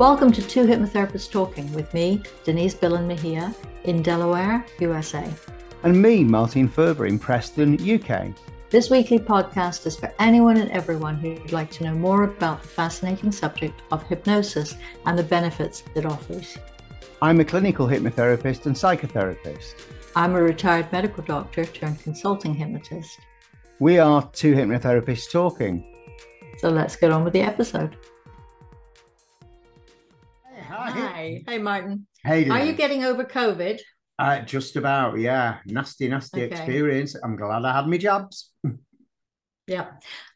Welcome to Two Hypnotherapists Talking with me, Denise Billen Mejia, in Delaware, USA. And me, Martin Furber, in Preston, UK. This weekly podcast is for anyone and everyone who'd like to know more about the fascinating subject of hypnosis and the benefits it offers. I'm a clinical hypnotherapist and psychotherapist. I'm a retired medical doctor turned consulting hypnotist. We are two hypnotherapists talking. So let's get on with the episode. Hi. Hey, Martin. Hey, Are you getting over COVID? Uh, just about, yeah. Nasty, nasty Okay. experience. I'm glad I had my jabs. Yeah,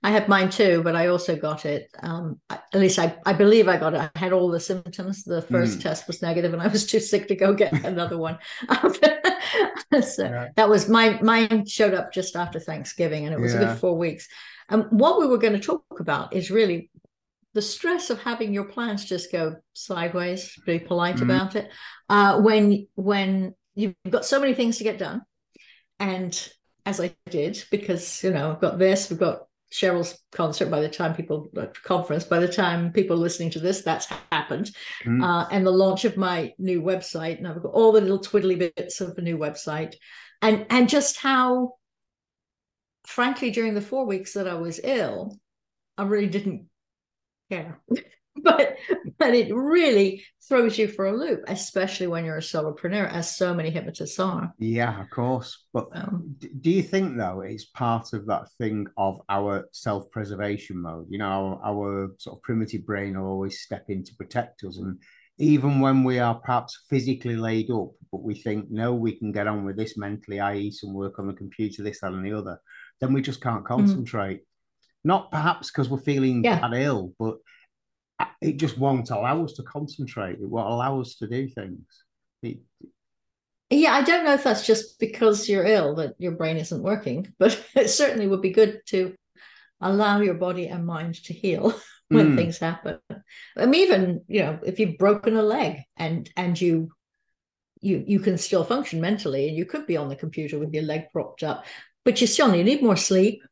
I had mine too, but I also got it. Um, at least I, I believe I got it. I had all the symptoms. The first Mm. test was negative, and I was too sick to go get another one. so Yeah. that was my Mine showed up just after Thanksgiving, and it was a good four weeks. And what we were going to talk about is really the stress of having your plans just go sideways. Be polite Mm. about it. Uh, when when you've got so many things to get done, and as I did, because you know, I've got this, we've got Cheryl's concert by the time people uh, conference, by the time people are listening to this, that's happened. Mm. Uh, and the launch of my new website, and I've got all the little twiddly bits of the new website, and and just how frankly, during the four weeks that I was ill, I really didn't care. but but it really throws you for a loop, especially when you're a solopreneur, as so many hypnotists are. Yeah, of course. But Um, do you think, though, it's part of that thing of our self preservation mode? You know, our, our sort of primitive brain will always step in to protect us. And even when we are perhaps physically laid up, but we think, no, we can get on with this mentally, i.e., some work on the computer, this, that, and the other, then we just can't concentrate. Not perhaps because we're feeling Yeah. bad ill, but it just won't allow us to concentrate. It won't allow us to do things. It, Yeah, I don't know if that's just because you're ill that your brain isn't working, but it certainly would be good to allow your body and mind to heal when Mm. things happen. I mean, even you know, if you've broken a leg and and you you you can still function mentally, and you could be on the computer with your leg propped up, but you still need, need more sleep.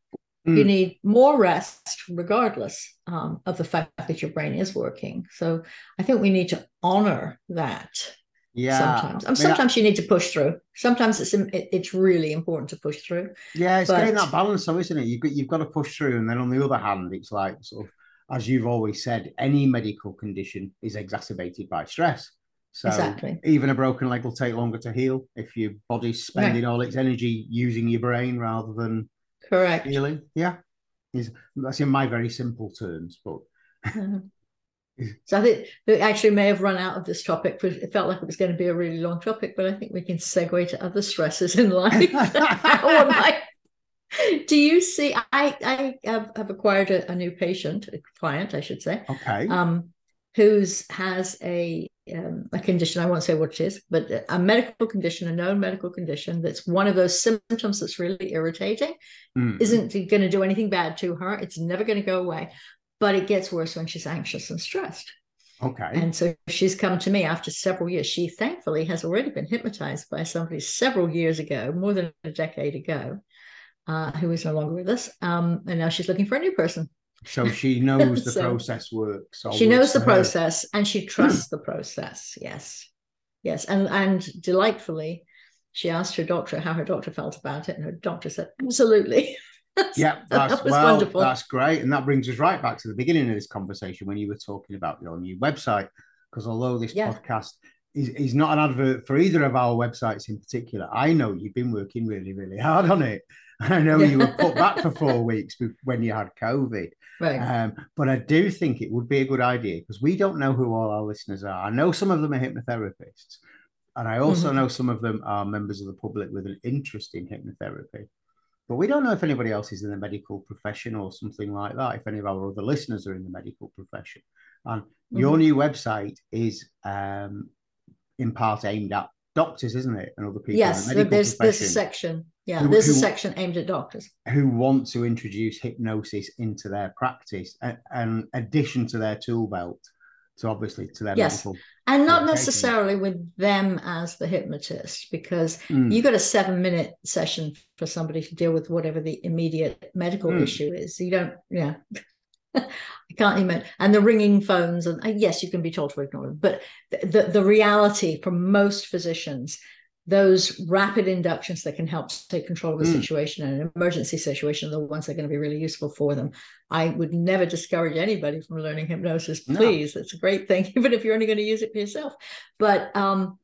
You Mm. need more rest, regardless um, of the fact that your brain is working. So I think we need to honor that yeah. sometimes. I And mean, I- sometimes you need to push through. Sometimes it's it, it's really important to push through. Yeah, it's getting that balance, though, isn't it? You've got, you've got to push through, and then on the other hand, it's like sort of, as you've always said, any medical condition is exacerbated by stress. So Exactly. even a broken leg will take longer to heal if your body's spending all its energy using your brain rather than Correct. healing. Yeah, is that's in my very simple terms, but Mhm. So I think we actually may have run out of this topic, but it felt like it was going to be a really long topic. But I think we can segue to other stresses in life. Do you see? I I have, have acquired a, a new patient, a client, I should say, okay. um, who's has a um, a condition. I won't say what it is, but a medical condition, a known medical condition that's one of those symptoms that's really irritating. Mm. Isn't going to do anything bad to her. It's never going to go away, but it gets worse when she's anxious and stressed. okay. And so she's come to me after several years. She thankfully has already been hypnotized by somebody several years ago, more than a decade ago, uh, who is no longer with us. Um, and now she's looking for a new person. So she knows the So- process works. or she knows the her. process and she trusts the process. Yes. Yes. And and delightfully, she asked her doctor how her doctor felt about it. And her doctor said, absolutely. Yeah, That that's was well, wonderful. that's great, and that brings us right back to the beginning of this conversation when you were talking about your new website. Because although this Yeah. podcast is, is not an advert for either of our websites in particular, I know you've been working really, really hard on it. I know you were put back for four weeks when you had COVID. Right. Um, but I do think it would be a good idea because we don't know who all our listeners are. I know some of them are hypnotherapists, and I also Mhm. know some of them are members of the public with an interest in hypnotherapy. But we don't know if anybody else is in the medical profession or something like that, if any of our other listeners are in the medical profession. And your Mhm. new website is um, in part aimed at doctors, isn't it? And other people yes. the There's profession section. Yeah. Who- There's a section aimed at doctors. who want to introduce hypnosis into their practice, an addition to their tool belt. So obviously to their Yes. And not necessarily with them as the hypnotist, because Mm. you got a seven minute session for somebody to deal with whatever the immediate medical Mm. issue is. You don't, yeah. I can't even. And the ringing phones, and uh, yes, you can be told to ignore them. But the, the, the reality for most physicians, those rapid inductions that can help take control of a mm. situation and an emergency situation are the ones that are going to be really useful for them. I would never discourage anybody from learning hypnosis. Please, no. it's a great thing, even if you're only going to use it for yourself. But um,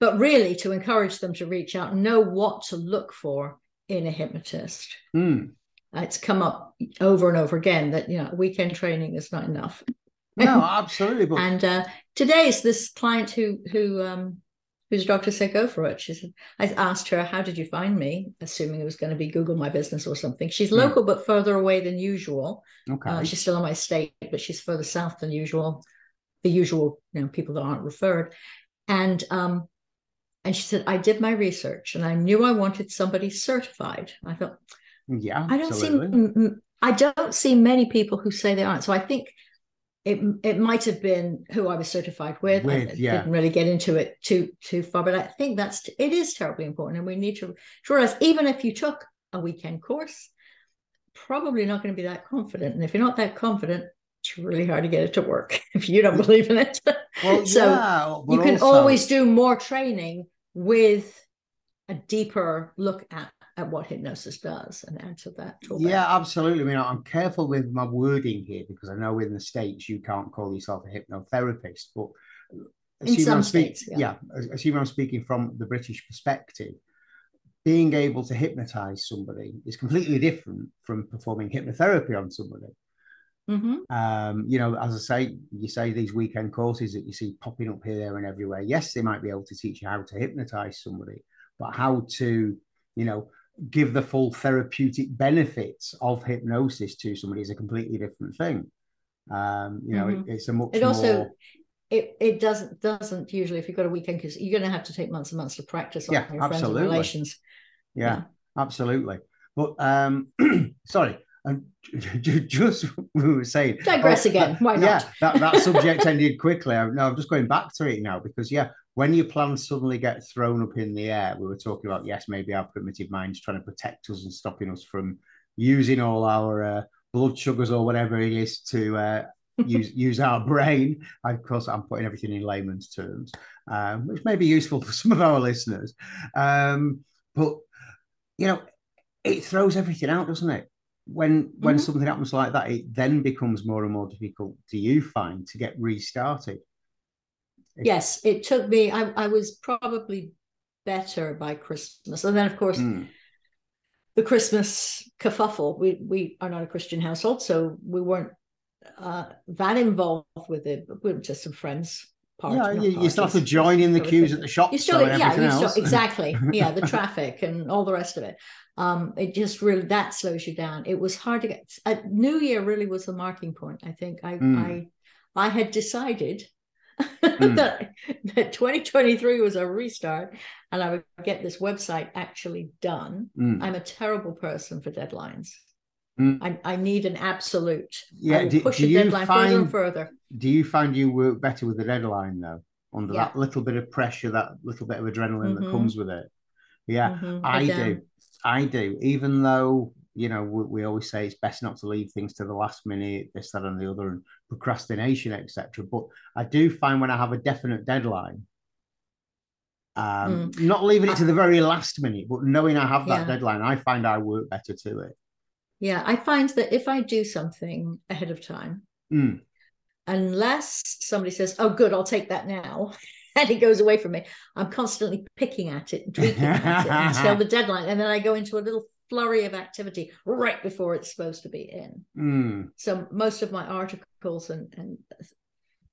but really to encourage them to reach out and know what to look for in a hypnotist. Mm. It's come up over and over again that you know weekend training is not enough. No, absolutely. But... and uh, today's this client who who um, whose doctor said go for it. She said I asked her how did you find me, assuming it was going to be Google My Business or something. She's hmm. local mm. but further away than usual. Okay, uh, she's still in my state, but she's further south than usual. The usual, you know, people that aren't referred, and um, and she said, I did my research and I knew I wanted somebody certified. I thought, yeah, I don't absolutely. see, I don't see many people who say they aren't. So I think it it might have been who I was certified with. with I yeah. didn't really get into it too too far, but I think that's it is terribly important, and we need to realize even if you took a weekend course, probably not going to be that confident. And if you're not that confident, it's really hard to get it to work if you don't believe in it. Well, so yeah, you can also... always do more training with a deeper look at at what hypnosis does and answer that. Yeah, absolutely. I mean, I'm careful with my wording here because I know in the states you can't call yourself a hypnotherapist, but in some I'm states, yeah. yeah, assuming I'm speaking from the British perspective, being able to hypnotize somebody is completely different from performing hypnotherapy on somebody. Mm-hmm. Um, you know, as I say, you say these weekend courses that you see popping up here, there, and everywhere. Yes, they might be able to teach you how to hypnotize somebody, but how to, you know, give the full therapeutic benefits of hypnosis to somebody is a completely different thing. Um, you know, mm-hmm. it, it's a much it also more... it it doesn't doesn't usually if you've got a weekend because you're going to have to take months and months to practice on yeah, your absolutely. friends and relations. Yeah, yeah, absolutely. But um, sorry, and just we were saying digress oh, again. Why not? Yeah, that, that subject ended quickly. No, I'm just going back to it now because yeah, when your plans suddenly get thrown up in the air, we were talking about yes, maybe our primitive minds trying to protect us and stopping us from using all our uh, blood sugars or whatever it is to uh, use use our brain. Of course, I'm putting everything in layman's terms, um, which may be useful for some of our listeners. Um, but you know, it throws everything out, doesn't it? when when mm-hmm. something happens like that, it then becomes more and more difficult. Do you find to get restarted? Yes, it took me. I, I was probably better by Christmas, and then of course. Mm. The Christmas kerfuffle. We we are not a Christian household, so we weren't uh, that involved with it. We were just some friends Party, yeah, you, you start to join in the queues at the shops. You still, yeah, you still, exactly. Yeah, the traffic and all the rest of it um, it just really that slows you down. It was hard to get. A New Year really was the marking point. I think I mm. I I had decided mm. that that 2023 was a restart, and I would get this website actually done. Mm. I'm a terrible person for deadlines. Mm. I, I need an absolute. Yeah, do, push do the deadline find, further and further. Do you find you work better with a deadline though? Under yeah. that little bit of pressure, that little bit of adrenaline mm-hmm. that comes with it. Yeah, mm-hmm. I do. I do, even though you know we, we, always say it's best not to leave things to the last minute, this, that, and the other, and procrastination, etc. But I do find when I have a definite deadline, um, mm. not leaving it to the very last minute, but knowing I have that yeah. deadline, I find I work better to it. Yeah, I find that if I do something ahead of time, mm. unless somebody says, "Oh, good, I'll take that now," and it goes away from me. I'm constantly picking at it, tweaking at it until the deadline, and then I go into a little flurry of activity right before it's supposed to be in. Mm. So most of my articles and and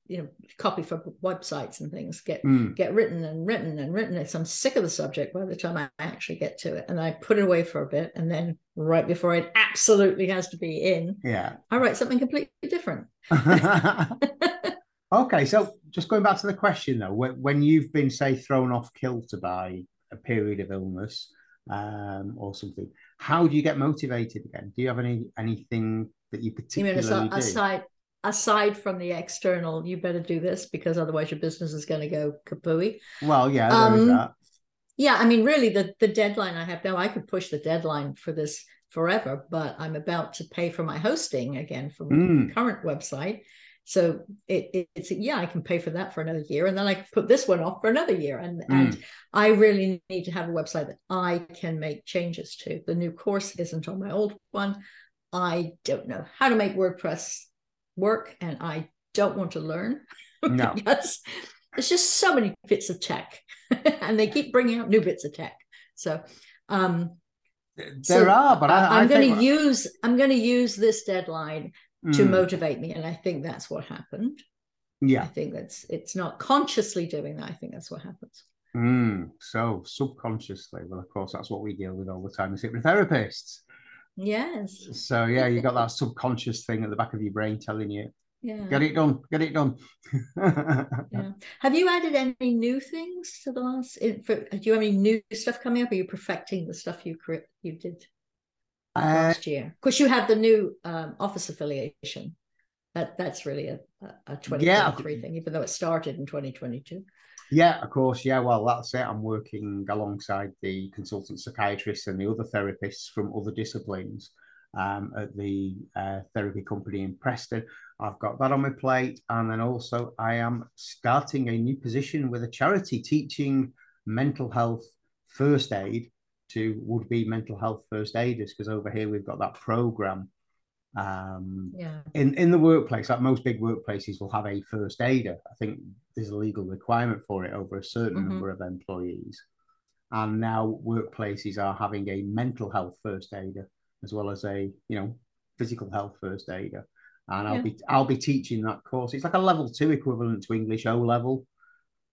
you know copy for websites and things get mm. get written and written and written it's i'm sick of the subject by the time i actually get to it and i put it away for a bit and then right before it absolutely has to be in yeah i write something completely different Okay, so just going back to the question though, when you've been say thrown off kilter by a period of illness um, or something, how do you get motivated again? Do you have any anything that you particularly you mean aside, do? Aside from the external, you better do this because otherwise your business is going to go kapooey. Well, yeah, there um, is that. Yeah, I mean, really, the the deadline I have now, I could push the deadline for this forever, but I'm about to pay for my hosting again from Mm. the current website. So it, it, it's yeah, I can pay for that for another year, and then I can put this one off for another year. And and I really need to have a website that I can make changes to. The new course isn't on my old one. I don't know how to make WordPress work, and I don't want to learn No. because there's just so many bits of tech, and they keep bringing out new bits of tech. So um, There so are, but I, I am going to use I'm going to use this deadline to Mm, motivate me, and I think that's what happened. Yeah. I think that's it's not consciously doing that. I think that's what happens. Mm, so subconsciously, well, of course, that's what we deal with all the time as hypnotherapists. Yes. So yeah, you got that subconscious thing at the back of your brain telling you, Yeah. "Get it done, get it done." Yeah. Have you added any new things to the last? For, do you have any new stuff coming up? Are you perfecting the stuff you you did last year? Of course, you have the new um, office affiliation. That that's really a a, a 2023 thing, even though it started in 2022. Yeah, of course. Yeah, well, that's it. I'm working alongside the consultant psychiatrists and the other therapists from other disciplines um, at the uh, therapy company in Preston. I've got that on my plate. And then also, I am starting a new position with a charity teaching mental health first aid to would be mental health first aiders, because over here we've got that program. Um, Yeah. in in the workplace, like most big workplaces will have a first aider. I think there's a legal requirement for it over a certain Mhm. number of employees. And now workplaces are having a mental health first aider as well as a you know physical health first aider. And I'll Yeah. be I'll be teaching that course. It's like a level two equivalent to English O level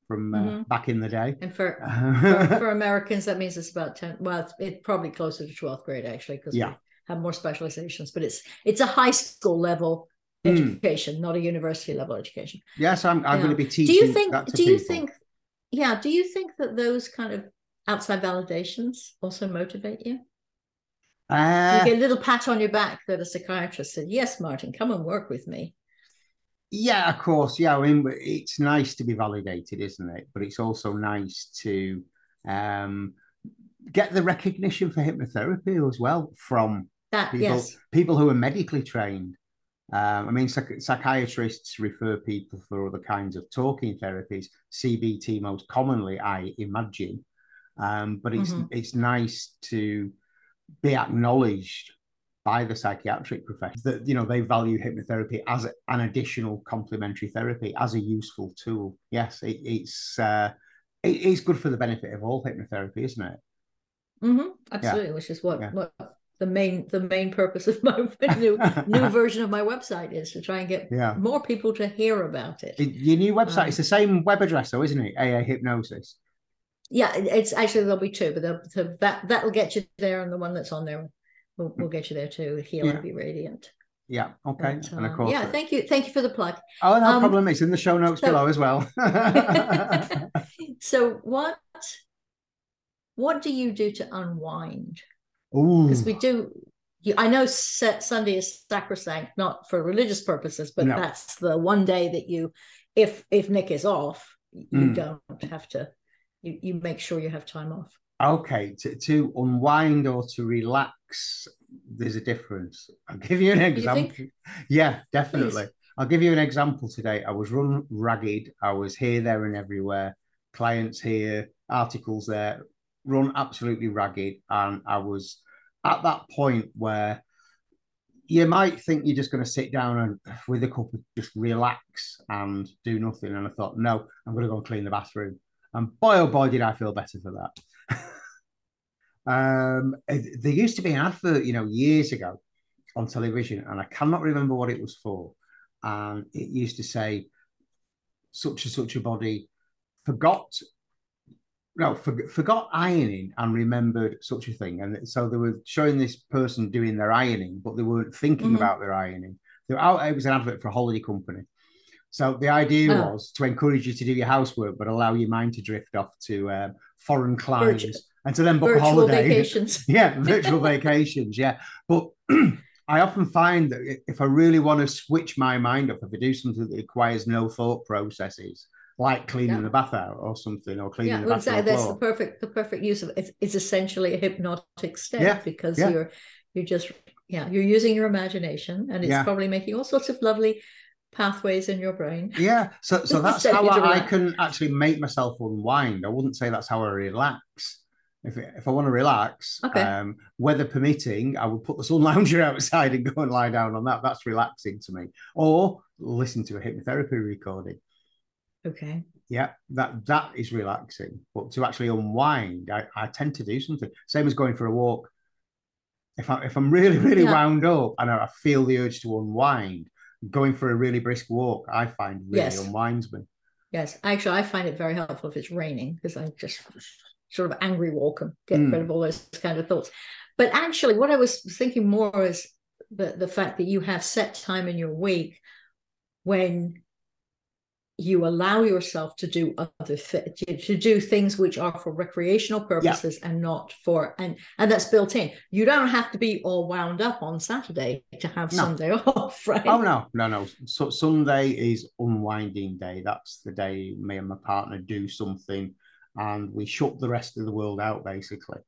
from uh, Mhm. back in the day. And for, for for Americans, that means it's about 10. Well, it's, it's probably closer to 12th grade actually, because Yeah. we have more specializations. But it's it's a high school level Mm. education, not a university level education. yes, I'm I'm Yeah. going to be teaching. Do you think? Do you people. think? Yeah. Do you think that those kind of outside validations also motivate you? Uh, you get a little pat on your back that a psychiatrist said, "Yes, Martin, come and work with me." Yeah, of course. Yeah, I mean, it's nice to be validated, isn't it? But it's also nice to um, get the recognition for hypnotherapy as well from That people yes, people who are medically trained. Um, I mean, psych- psychiatrists refer people for other kinds of talking therapies, CBT most commonly, I imagine. Um, but it's Mhm. it's nice to be acknowledged by the psychiatric profession that you know they value hypnotherapy as an additional complementary therapy as a useful tool. Yes, it, it's uh, it, it's good for the benefit of all hypnotherapy, isn't it? mm-hmm. absolutely. Which is what Yeah. what the main the main purpose of my new new version of my website is to try and get Yeah. more people to hear about it. It- Your new website, Um, it's the same web address, though, isn't it? AA Hypnosis. Yeah, it's actually there'll be two, but so that that'll get you there, and the one that's on there will, will get you there too. Heal Yeah. and be radiant. Yeah. Okay. But, and of um, course. yeah, thank you, thank you for the plug. oh, no um, problem. It's in the show notes so- below as well. So what what do you do to unwind? Because we do. You, I know Sunday is sacrosanct, not for religious purposes, but No. that's the one day that you, if if Nick is off, you Mm. don't have to. You you make sure you have time off. Okay, to, to unwind or to relax, there's a difference. I'll give you an example. think? Yeah, definitely. Please. I'll give you an example today. I was run ragged. I was here, there, and everywhere. Clients here, articles there, run absolutely ragged. And I was at that point where you might think you're just going to sit down and with a cup of just relax and do nothing. And I thought, no, I'm going to go and clean the bathroom. And boy, oh boy, did I feel better for that. um, there used to be an advert, you know, years ago on television, and I cannot remember what it was for. And it used to say, such and such a body forgot, no, for, forgot ironing and remembered such a thing. And so they were showing this person doing their ironing, but they weren't thinking Mhm. about their ironing. They were out, it was an advert for a holiday company. So the idea Oh. was to encourage you to do your housework, but allow your mind to drift off to um, foreign climes and to then book a Virtual holiday. vacations. yeah, virtual vacations. Yeah, but I often find that if I really want to switch my mind up, if I do something that requires no thought processes, like cleaning Yeah. the bath out or something, or cleaning Yeah, the well, exactly. That's the perfect the perfect use of it. It's, it's essentially a hypnotic state Yeah, because yeah. you're you're just yeah, you're using your imagination, and it's probably making all sorts of lovely pathways in your brain. Yeah, so so that's how I, I can actually make myself unwind. I wouldn't say that's how I relax. If if I want to relax, Okay. um, weather permitting, I would put the sun lounger outside and go and lie down on that. That's relaxing to me. Or listen to a hypnotherapy recording. Okay. Yeah, that that is relaxing. But to actually unwind, I, I tend to do something. Same as going for a walk. If I if I'm really really Yeah. wound up and I feel the urge to unwind, going for a really brisk walk, I find really Yes. unwinds me. Yes, actually, I find it very helpful if it's raining because I just sort of angry walk and get Mm. rid of all those kind of thoughts. But actually, what I was thinking more is the the fact that you have set time in your week when you allow yourself to do other th- to, do things which are for recreational purposes and not for and and that's built in. You don't have to be all wound up on Saturday to have No. Sunday off, right? Oh no, no, no. So Sunday is unwinding day. That's the day me and my partner do something, and we shut the rest of the world out basically.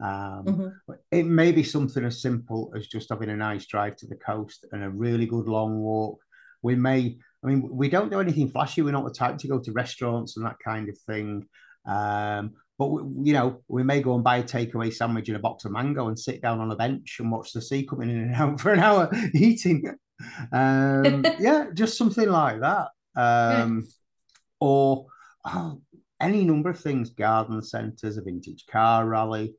Um, Mhm. It may be something as simple as just having a nice drive to the coast and a really good long walk. We may, I mean, we don't do anything flashy. We're not the type to go to restaurants and that kind of thing. Um, but we, you know, we may go and buy a takeaway sandwich and a box of mango and sit down on a bench and watch the sea coming in and out for an hour eating. Um, yeah, just something like that. Um, Or oh, any number of things, garden centres, a vintage car rally,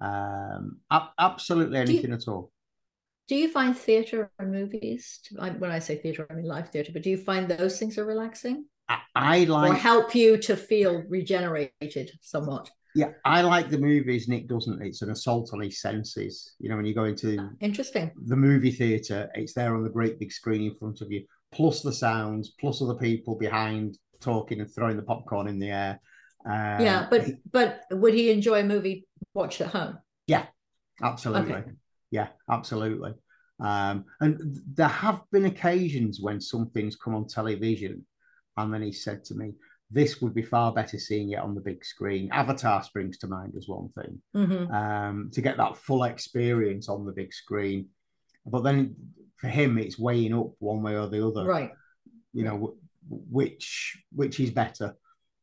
um, ab- absolutely you- anything at all. Do you find theatre and movies? I- When I say theatre, I mean live theatre. But do you find those things are relaxing I, I or help you to feel regenerated somewhat? yeah, I like the movies. Nick doesn't. It's an assault on his senses. You know, when you go into Interesting. the movie theatre, it's there on the great big screen in front of you, plus the sounds, plus other people behind talking and throwing the popcorn in the air. Um, yeah, but but would he enjoy a movie watched at home? Yeah, absolutely. Okay. Yeah, absolutely. Um, and there have been occasions when something's come on television and then he said to me, this would be far better seeing it on the big screen. Avatar springs to mind as one thing, Mhm. um, to get that full experience on the big screen. But then for him, it's weighing up one way or the other, Right. you know, which which is better,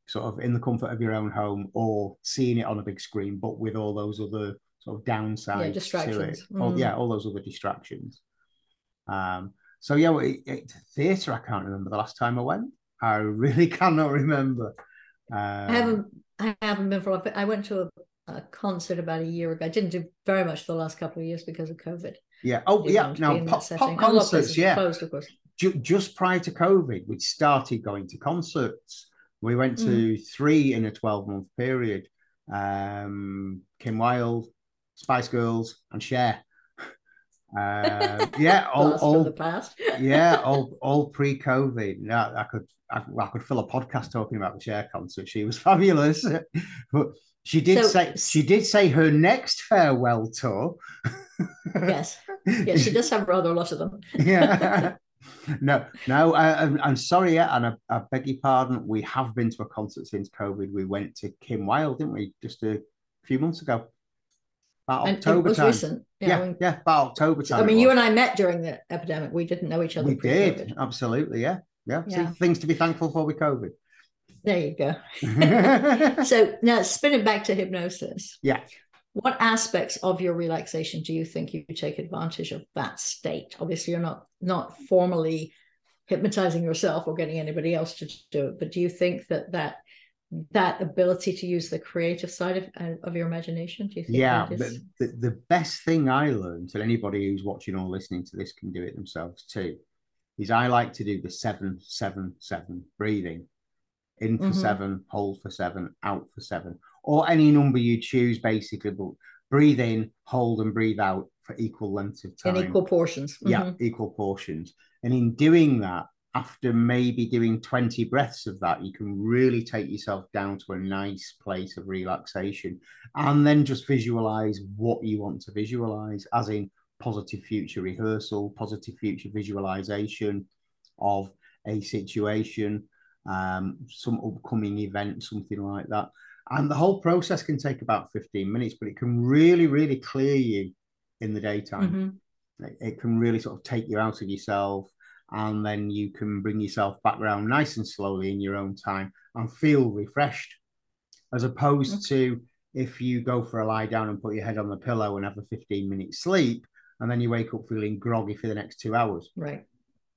sort of in the comfort of your own home or seeing it on a big screen, but with all those other sort of downsides to distractions. it. Mm. yeah, all those other distractions. Um, so yeah, well, it, it, theatre. I can't remember the last time I went. I really cannot remember. Um, I haven't I haven't been for. I went to a, a concert about a year ago. I didn't do very much the last couple of years because of COVID. Yeah. Oh, yeah. want to be Now, pop, pop And a lot of concerts. Yeah. closed, of course. Ju- just prior to COVID, we'd started going to concerts. We went to Mm. three in a 12 month period um, Kim Wilde, Spice Girls, and Cher. Uh, yeah, all, all the past. yeah, all all pre-COVID. Yeah, I could I, I could fill a podcast talking about the Cher concert. She was fabulous, but she did So- say she did say her next farewell tour. yes. Yes, she does have rather a lot of them. yeah. No, no, I, I'm, I'm sorry, yeah, and I, I beg your pardon. We have been to a concert since COVID. We went to Kim Wilde, didn't we, just a few months ago? About And it October was time. recent. Yeah, when- yeah, about October time. I mean, you and I met during the epidemic. We didn't know each other. we pre-COVID. did absolutely, yeah, yeah. Yeah. See, things to be thankful for with COVID. There you go. So now spin it back to hypnosis. yeah, What aspects of your relaxation do you think you take advantage of that state? Obviously, you're not not formally hypnotizing yourself or getting anybody else to do it, but do you think that that that ability to use the creative side of, uh, of your imagination, do you think yeah. that is- The, the, best thing I learned, and anybody who's watching or listening to this can do it themselves too, is I like to do the seven, seven, seven breathing. In for Mhm. seven, hold for seven, out for seven, or any number you choose, basically. But breathe in, hold, and breathe out for equal lengths of time. in equal portions? yeah, Mhm. equal portions. And in doing that, after maybe doing 20 breaths of that, you can really take yourself down to a nice place of relaxation and then just visualize what you want to visualize, as in positive future rehearsal, positive future visualization of a situation, um, some upcoming event, something like that. And the whole process can take about 15 minutes, but it can really, really clear you in the daytime. Mm-hmm. It, it can really sort of take you out of yourself, and then you can bring yourself back around nice and slowly in your own time and feel refreshed, as opposed to if you go for a lie down and put your head on the pillow and have a 15 minute sleep and then you wake up feeling groggy for the next two hours. Right.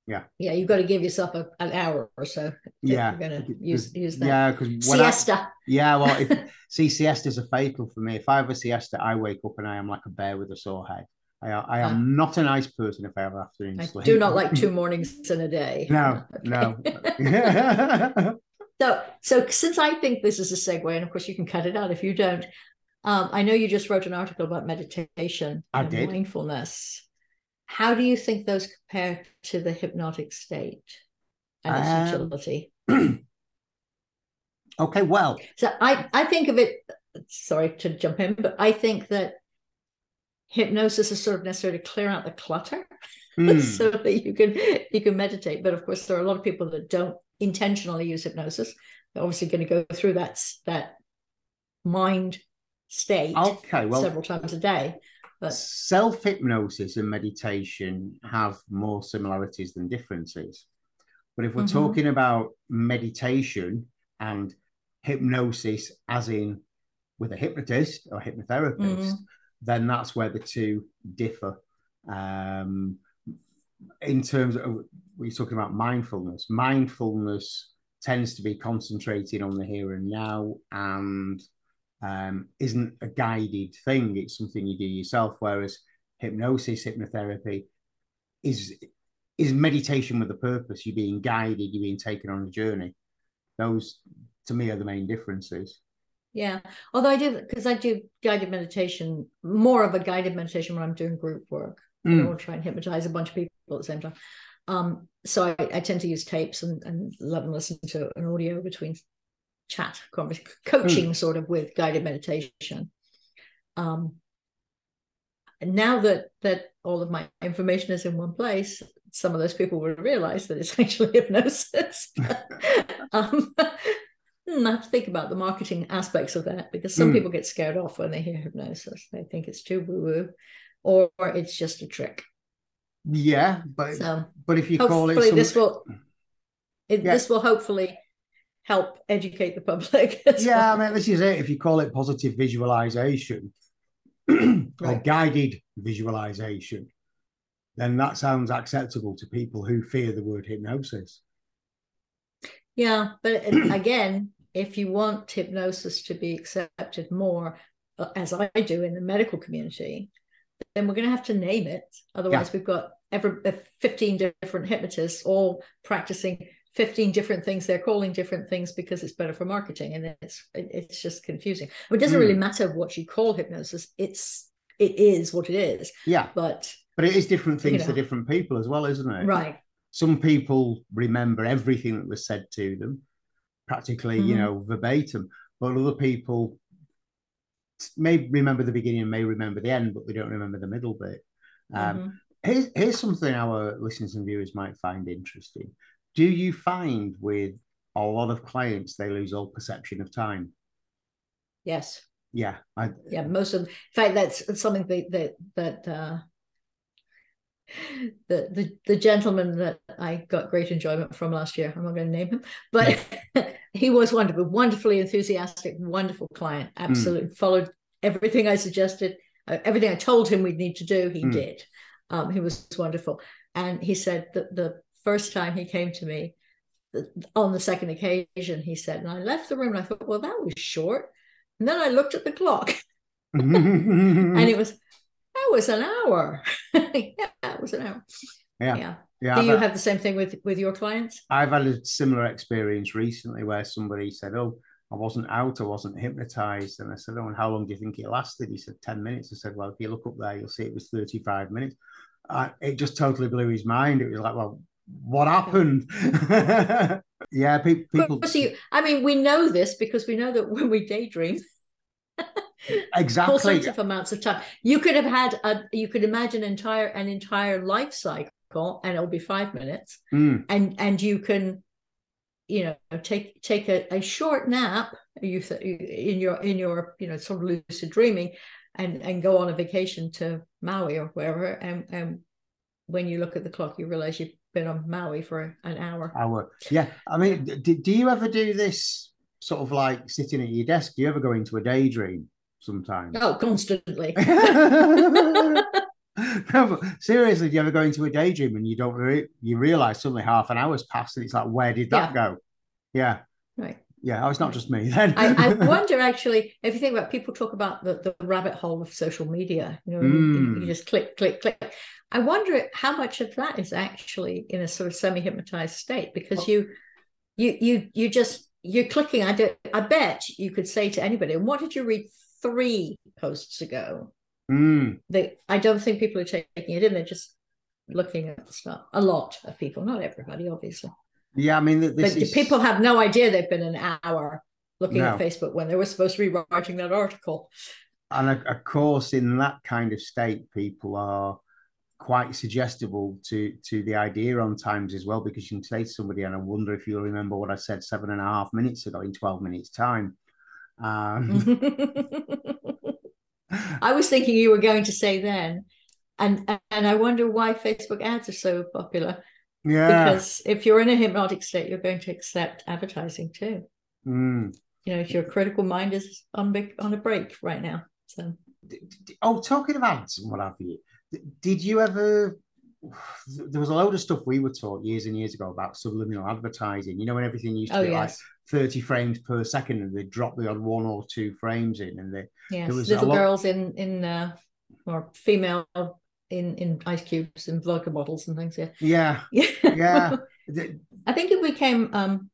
Yeah. Yeah. You've got to give yourself a, an hour or so. Yeah. You're going to use, use that. Yeah. Because siesta. I, yeah. Well, if, see, siestas are fatal for me. If I have a siesta, I wake up and I am like a bear with a sore head. I, I am uh, not a nice person if I have afternoon I sleep. do not like two mornings in a day. No, no. so, so since I think this is a segue, and of course you can cut it out if you don't, um, I know you just wrote an article about meditation I and did. mindfulness. How do you think those compare to the hypnotic state and its Um, utility? okay, well, So I, I think of it, sorry to jump in, but I think that hypnosis is sort of necessary to clear out the clutter mm, so that you can you can meditate. But of course, there are a lot of people that don't intentionally use hypnosis. They're obviously going to go through that that mind state okay, well, several times a day. Self hypnosis and meditation have more similarities than differences. But if we're Mhm. talking about meditation and hypnosis, as in with a hypnotist or hypnotherapist, Mhm. then that's where the two differ. Um, in terms of we're talking about mindfulness, mindfulness tends to be concentrating on the here and now and um, isn't a guided thing. It's something you do yourself. Whereas hypnosis, hypnotherapy is is meditation with a purpose. You're being guided. You're being taken on a journey. Those, to me, are the main differences. yeah, although I do because I do guided meditation, more of a guided meditation when I'm doing group work. I Mm. don't want to try and hypnotize a bunch of people at the same time. Um, so I, I tend to use tapes and, and love and listen to an audio between chat, conversation, coaching sort of with guided meditation. Um, and now that that all of my information is in one place, some of those people will realize that it's actually hypnosis. um, hmm, I have to think about the marketing aspects of that because some Mm. people get scared off when they hear hypnosis. They think it's too woo woo, or it's just a trick. Yeah, but So but if you call it some, this will it, Yeah. this will hopefully help educate the public. yeah, I mean, this is it. If you call it positive visualization or Right. guided visualization, then that sounds acceptable to people who fear the word hypnosis. Yeah, but again, if you want hypnosis to be accepted more, uh, as I do in the medical community, then we're going to have to name it. Otherwise, we've got every uh, 15 different hypnotists all practicing 15 different things. They're calling different things because it's better for marketing, and it's it's just confusing. It doesn't Mm. really matter what you call hypnosis. It's it is what it is. Yeah, But but it is different things You to different people as well, isn't it? right, Some people remember everything that was said to them, practically, you Mhm. know, verbatim, but other people may remember the beginning and may remember the end, but they don't remember the middle bit. Um, Mhm. Here's, here's something our listeners and viewers might find interesting. Do you find with a lot of clients they lose all perception of time? yes. Yeah, I, yeah most of in fact that's something that that that uh the, the the gentleman that I got great enjoyment from last year. I'm not going to name him, but he was wonderful, wonderfully enthusiastic, wonderful client. Absolutely followed everything I suggested, uh, everything I told him we'd need to do. He Mm. did. Um, he was wonderful, and he said that the first time he came to me, on the second occasion, he said, and I left the room and I thought, well, that was short. And then I looked at the clock and it was that was an hour yeah that was an hour Yeah. yeah yeah, do I've, you have the same thing with with your clients I've had a similar experience recently where somebody said, "Oh, I wasn't out, I wasn't hypnotized," and I said, "Oh, and how long do you think it lasted?" He said, 10 minutes." I said, "Well, if you look up there, you'll see it was 35 minutes." Uh, it just totally blew his mind. It was like, "Well, what happened?" yeah, pe- people see i mean we know this because we know that when we daydream all exactly. sorts of amounts of time you could have had a you could imagine entire an entire life cycle and it'll be five minutes Mm, and and you can you know take take a, a short nap you in your in your you know sort of lucid dreaming and and go on a vacation to Maui or wherever, and and when you look at the clock, you realize you've been on Maui for an hour. Hour, yeah. I mean, do, do you ever do this sort of like sitting at your desk? Do you ever go into a daydream sometimes? Oh, constantly. no, seriously, do you ever go into a daydream and you don't re- you realize suddenly half an hour's passed and it's like, where did that Yeah. go? Yeah. Yeah. Oh, it's not just me then. I, I wonder actually if you think about people talk about the, the rabbit hole of social media, you know, you- you, Mm. just click, click, click. I wonder how much of that is actually in a sort of semi-hypnotized state because you you you you just you're clicking. I do I bet you could say to anybody, what did you read three posts ago? Mm, They I don't think people are taking it in, they're just looking at stuff. A lot of people, not everybody, obviously. Yeah, I mean, this But is people have no idea they've been an hour looking at Facebook when they were supposed to be writing that article. and of of course, in that kind of state, people are quite suggestible to to the idea on times as well, because you can say to somebody, and I wonder if you'll remember what I said seven and a half minutes ago in 12 minutes time. Um, I was thinking you were going to say then, and and I wonder why Facebook ads are so popular. Yeah. Because if you're in a hypnotic state, you're going to accept advertising too. Mm. You know, if your critical mind is on big on a break right now. So Oh, talking of ads and what have you, did you ever? There was a load of stuff we were taught years and years ago about subliminal advertising. You know, when everything used to oh be like 30 frames per second and they drop the odd one or two frames in and they yes. Little girls in in uh, or female in in ice cubes and vodka bottles and things. Yeah, yeah yeah, yeah I think it became um,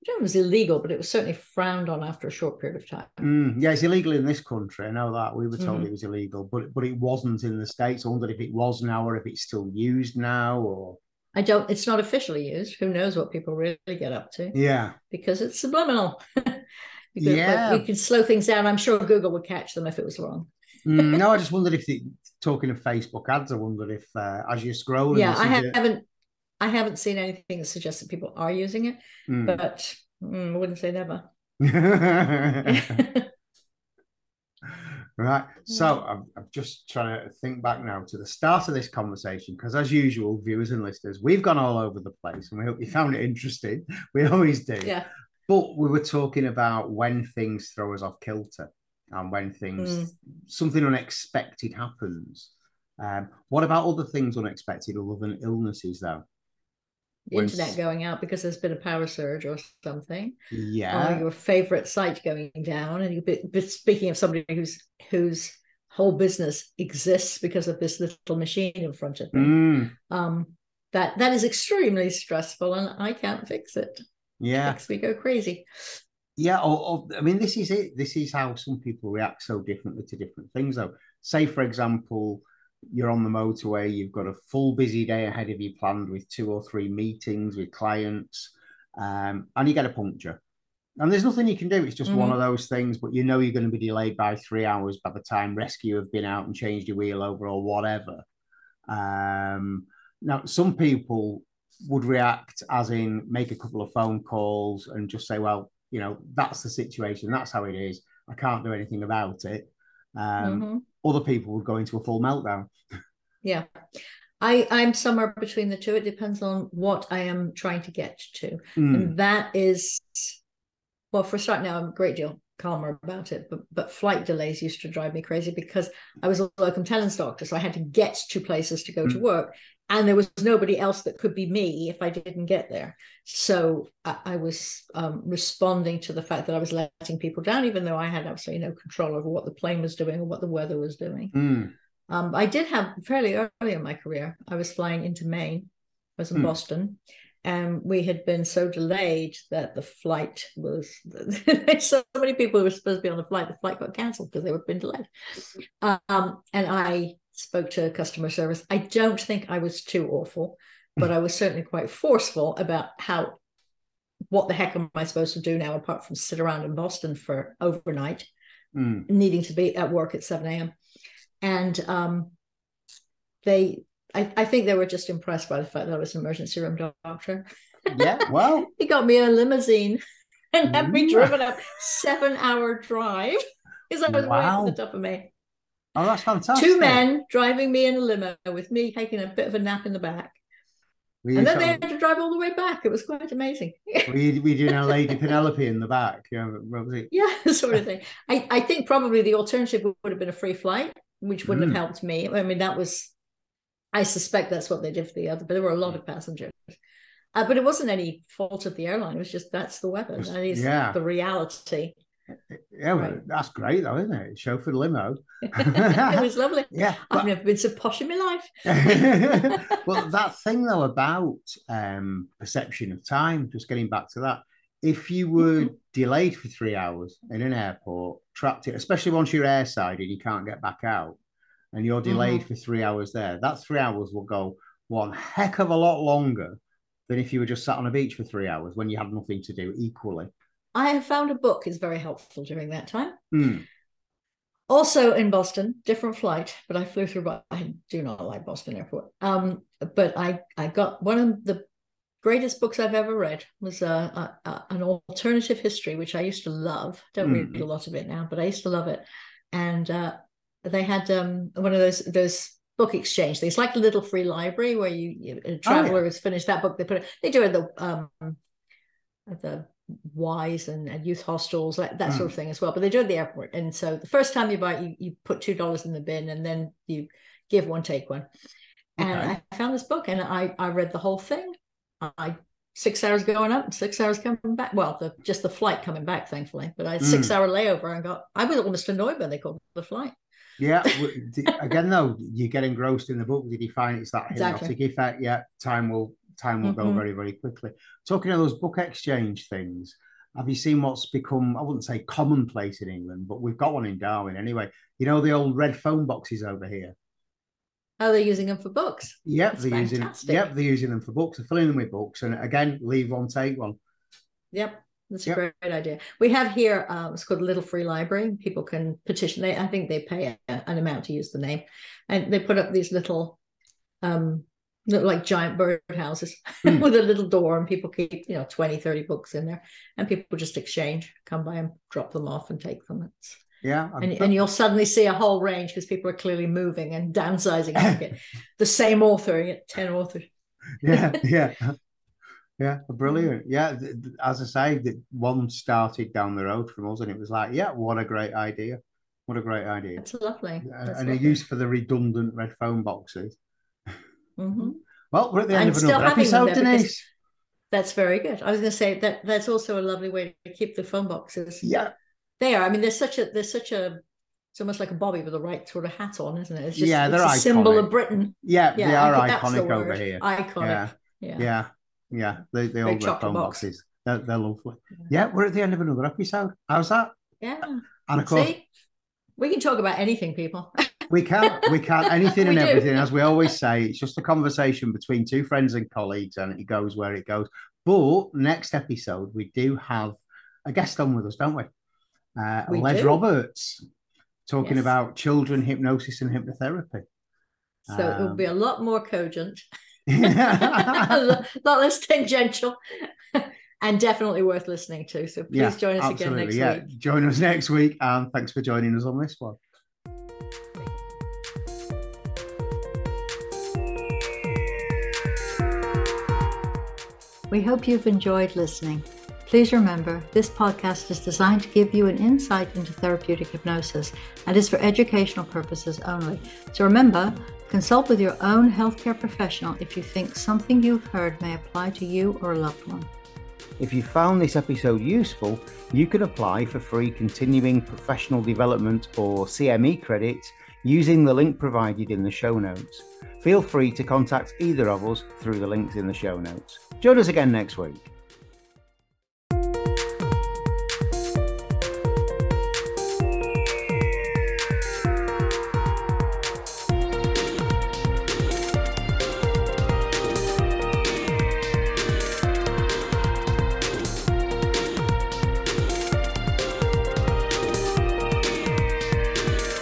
I don't know if it was illegal, but it was certainly frowned on after a short period of time. mm, yeah it's illegal in this country i know that we were told Mhm. it was illegal but but it wasn't in the states i wondered if it was now or if it's still used now or I don't. It's not officially used. Who knows what people really get up to yeah because it's subliminal. because Yeah. like, we can slow things down. I'm sure Google would catch them if it was wrong. Mm, no i just wondered if the, talking of facebook ads i wondered if uh, as you're scrolling yeah, I haven't. I haven't seen anything that suggests that people are using it, Mm. but mm, I wouldn't say never. right. So I'm, I'm just trying to think back now to the start of this conversation because, as usual, viewers and listeners, we've gone all over the place and we hope you found it interesting. We always do. yeah. But we were talking about when things throw us off kilter and when things, Mm. something unexpected happens. Um, what about other things unexpected other than illnesses, though? When internet going out because there's been a power surge or something, or Yeah. your favorite site going down, and you. But, speaking of somebody whose whose whole business exists because of this little machine in front of them, Mm, um, that that is extremely stressful, and I can't fix it. yeah. Makes me go crazy. Yeah, or, or I mean, this is it. This is how some people react so differently to different things, though. Say, for example, you're on the motorway, you've got a full busy day ahead of you planned with two or three meetings with clients, um, and you get a puncture. And there's nothing you can do. It's just one Mhm. of those things, but you know you're going to be delayed by three hours by the time rescue have been out and changed your wheel over or whatever. Um, now, some people would react as in make a couple of phone calls and just say, well, you know, that's the situation. That's how it is. I can't do anything about it. Um, Mhm. Other people would go into a full meltdown. Yeah. I, I'm somewhere between the two. It depends on what I am trying to get to. Mm, And that is, well, for a start now, I'm a great deal calmer about it. But but flight delays used to drive me crazy because I was a locum tenens doctor. So I had to get to places to go to Mm. work. And there was nobody else that could be me if I didn't get there. So I, I was um, responding to the fact that I was letting people down, even though I had absolutely no control over what the plane was doing or what the weather was doing. mm, Um, I did have fairly early in my career. I was flying into Maine. I was in Hmm. Boston, and we had been so delayed that the flight was. so many people who were supposed to be on the flight. The flight got cancelled because they were been delayed. Um, and I spoke to customer service. I don't think I was too awful, but I was certainly quite forceful about how. What the heck am I supposed to do now apart from sit around in Boston for overnight? mm. needing to be at work at 7 a.m. And um, they, I, I think they were just impressed by the fact that I was an emergency room doctor. Yeah, well, He got me a limousine and had me driven a seven hour drive because I was way Wow. at the top of Maine. Oh, that's fantastic. Two men driving me in a limo with me taking a bit of a nap in the back. And then they had to drive all the way back. It was quite amazing. were, you, were you doing a Lady Penelope in the back? Yeah, yeah, sort of thing. I, I think probably the alternative would have been a free flight, which wouldn't mm. have helped me. I mean, that was, I suspect that's what they did for the other, but there were a lot of passengers. Uh, but it wasn't any fault of the airline. It was just that's the weather. That is yeah. the reality. Yeah, well, right. that's great though, isn't it? Chauffeur limo. it was lovely. Yeah. I've never been so posh in my life. well, that thing though about um, perception of time, just getting back to that. If you were mm-hmm. delayed for three hours in an airport, trapped it, especially once you're airside and you can't get back out, and you're delayed mm-hmm. for three hours there, that three hours will go one heck of a lot longer than if you were just sat on a beach for three hours when you had nothing to do equally. I have found a book is very helpful during that time. Mm. Also in Boston, different flight, but I flew through. I do not like Boston Airport. Um, but I I got one of the greatest books I've ever read was a, a, a an alternative history, which I used to love. Don't mm. read a lot of it now, but I used to love it. And uh, they had um, one of those those book exchange things, like a little free library where you, you a traveler oh, yeah. has finished that book. They put it. They do it at the um, at the Y's and, and youth hostels, that, that mm. sort of thing as well. But they do at the airport. And so the first time you buy it, you, you put two dollars in the bin and then you give one, take one. And okay. I found this book and I I read the whole thing. I six hours going up, six hours coming back. Well, the just the flight coming back, thankfully. But I had mm. six hour layover and got I was almost annoyed when they called the flight. Yeah. Again, though, you get engrossed in the book. Did you find it's that hypnotic exactly. effect? Yeah, time will time will mm-hmm. go very, very quickly. Talking of those book exchange things, have you seen what's become, I wouldn't say commonplace in England, but we've got one in Darwen anyway. You know, the old red phone boxes over here? Oh, they're using them for books. Yep, That's they're fantastic. using yep, they're using them for books. They're filling them with books. And again, leave one, take one. Yep. That's a yep. great idea. We have here, uh, it's called Little Free Library. People can petition. They, I think they pay a, an amount to use the name, and they put up these little um, look like giant birdhouses mm. with a little door and people keep you know 20 30 books in there. And people just exchange come by and drop them off and take them. It's yeah and, and you'll suddenly see a whole range because people are clearly moving and downsizing. Get the same author you get 10 authors. Yeah yeah. Yeah brilliant. Yeah as i say one started down the road from us and it was like yeah what a great idea. What a great idea. It's lovely. That's and lovely. a use for the redundant red phone boxes Mm-hmm. Well, we're at the end of another episode, Denise. That's very good. I was going to say that that's also a lovely way to keep the phone boxes. Yeah, they are. I mean, there's such a there's such a it's almost like a bobby with the right sort of hat on, isn't it? It's just yeah, they're it's a symbol of Britain. Yeah, yeah they are iconic over here. Iconic. Yeah, yeah, yeah. yeah. They they all phone box. boxes. They're, they're lovely. Yeah. yeah. we're at the end of another episode. How's that? Yeah, and of course, See? we can talk about anything, people. we can't, we can't anything and everything as we always say it's just a conversation between two friends and colleagues and it goes where it goes but next episode we do have a guest on with us don't we uh we les do. roberts talking yes. about children hypnosis and hypnotherapy so um, it will be a lot more cogent a lot less tangential and definitely worth listening to. So please yeah, join us absolutely. again next yeah. week. Join us next week, and thanks for joining us on this one. We hope you've enjoyed listening. Please remember, this podcast is designed to give you an insight into therapeutic hypnosis and is for educational purposes only. So remember, consult with your own healthcare professional if you think something you've heard may apply to you or a loved one. If you found this episode useful, you can apply for free continuing professional development or CME credits using the link provided in the show notes. Feel free to contact either of us through the links in the show notes. Join us again next week.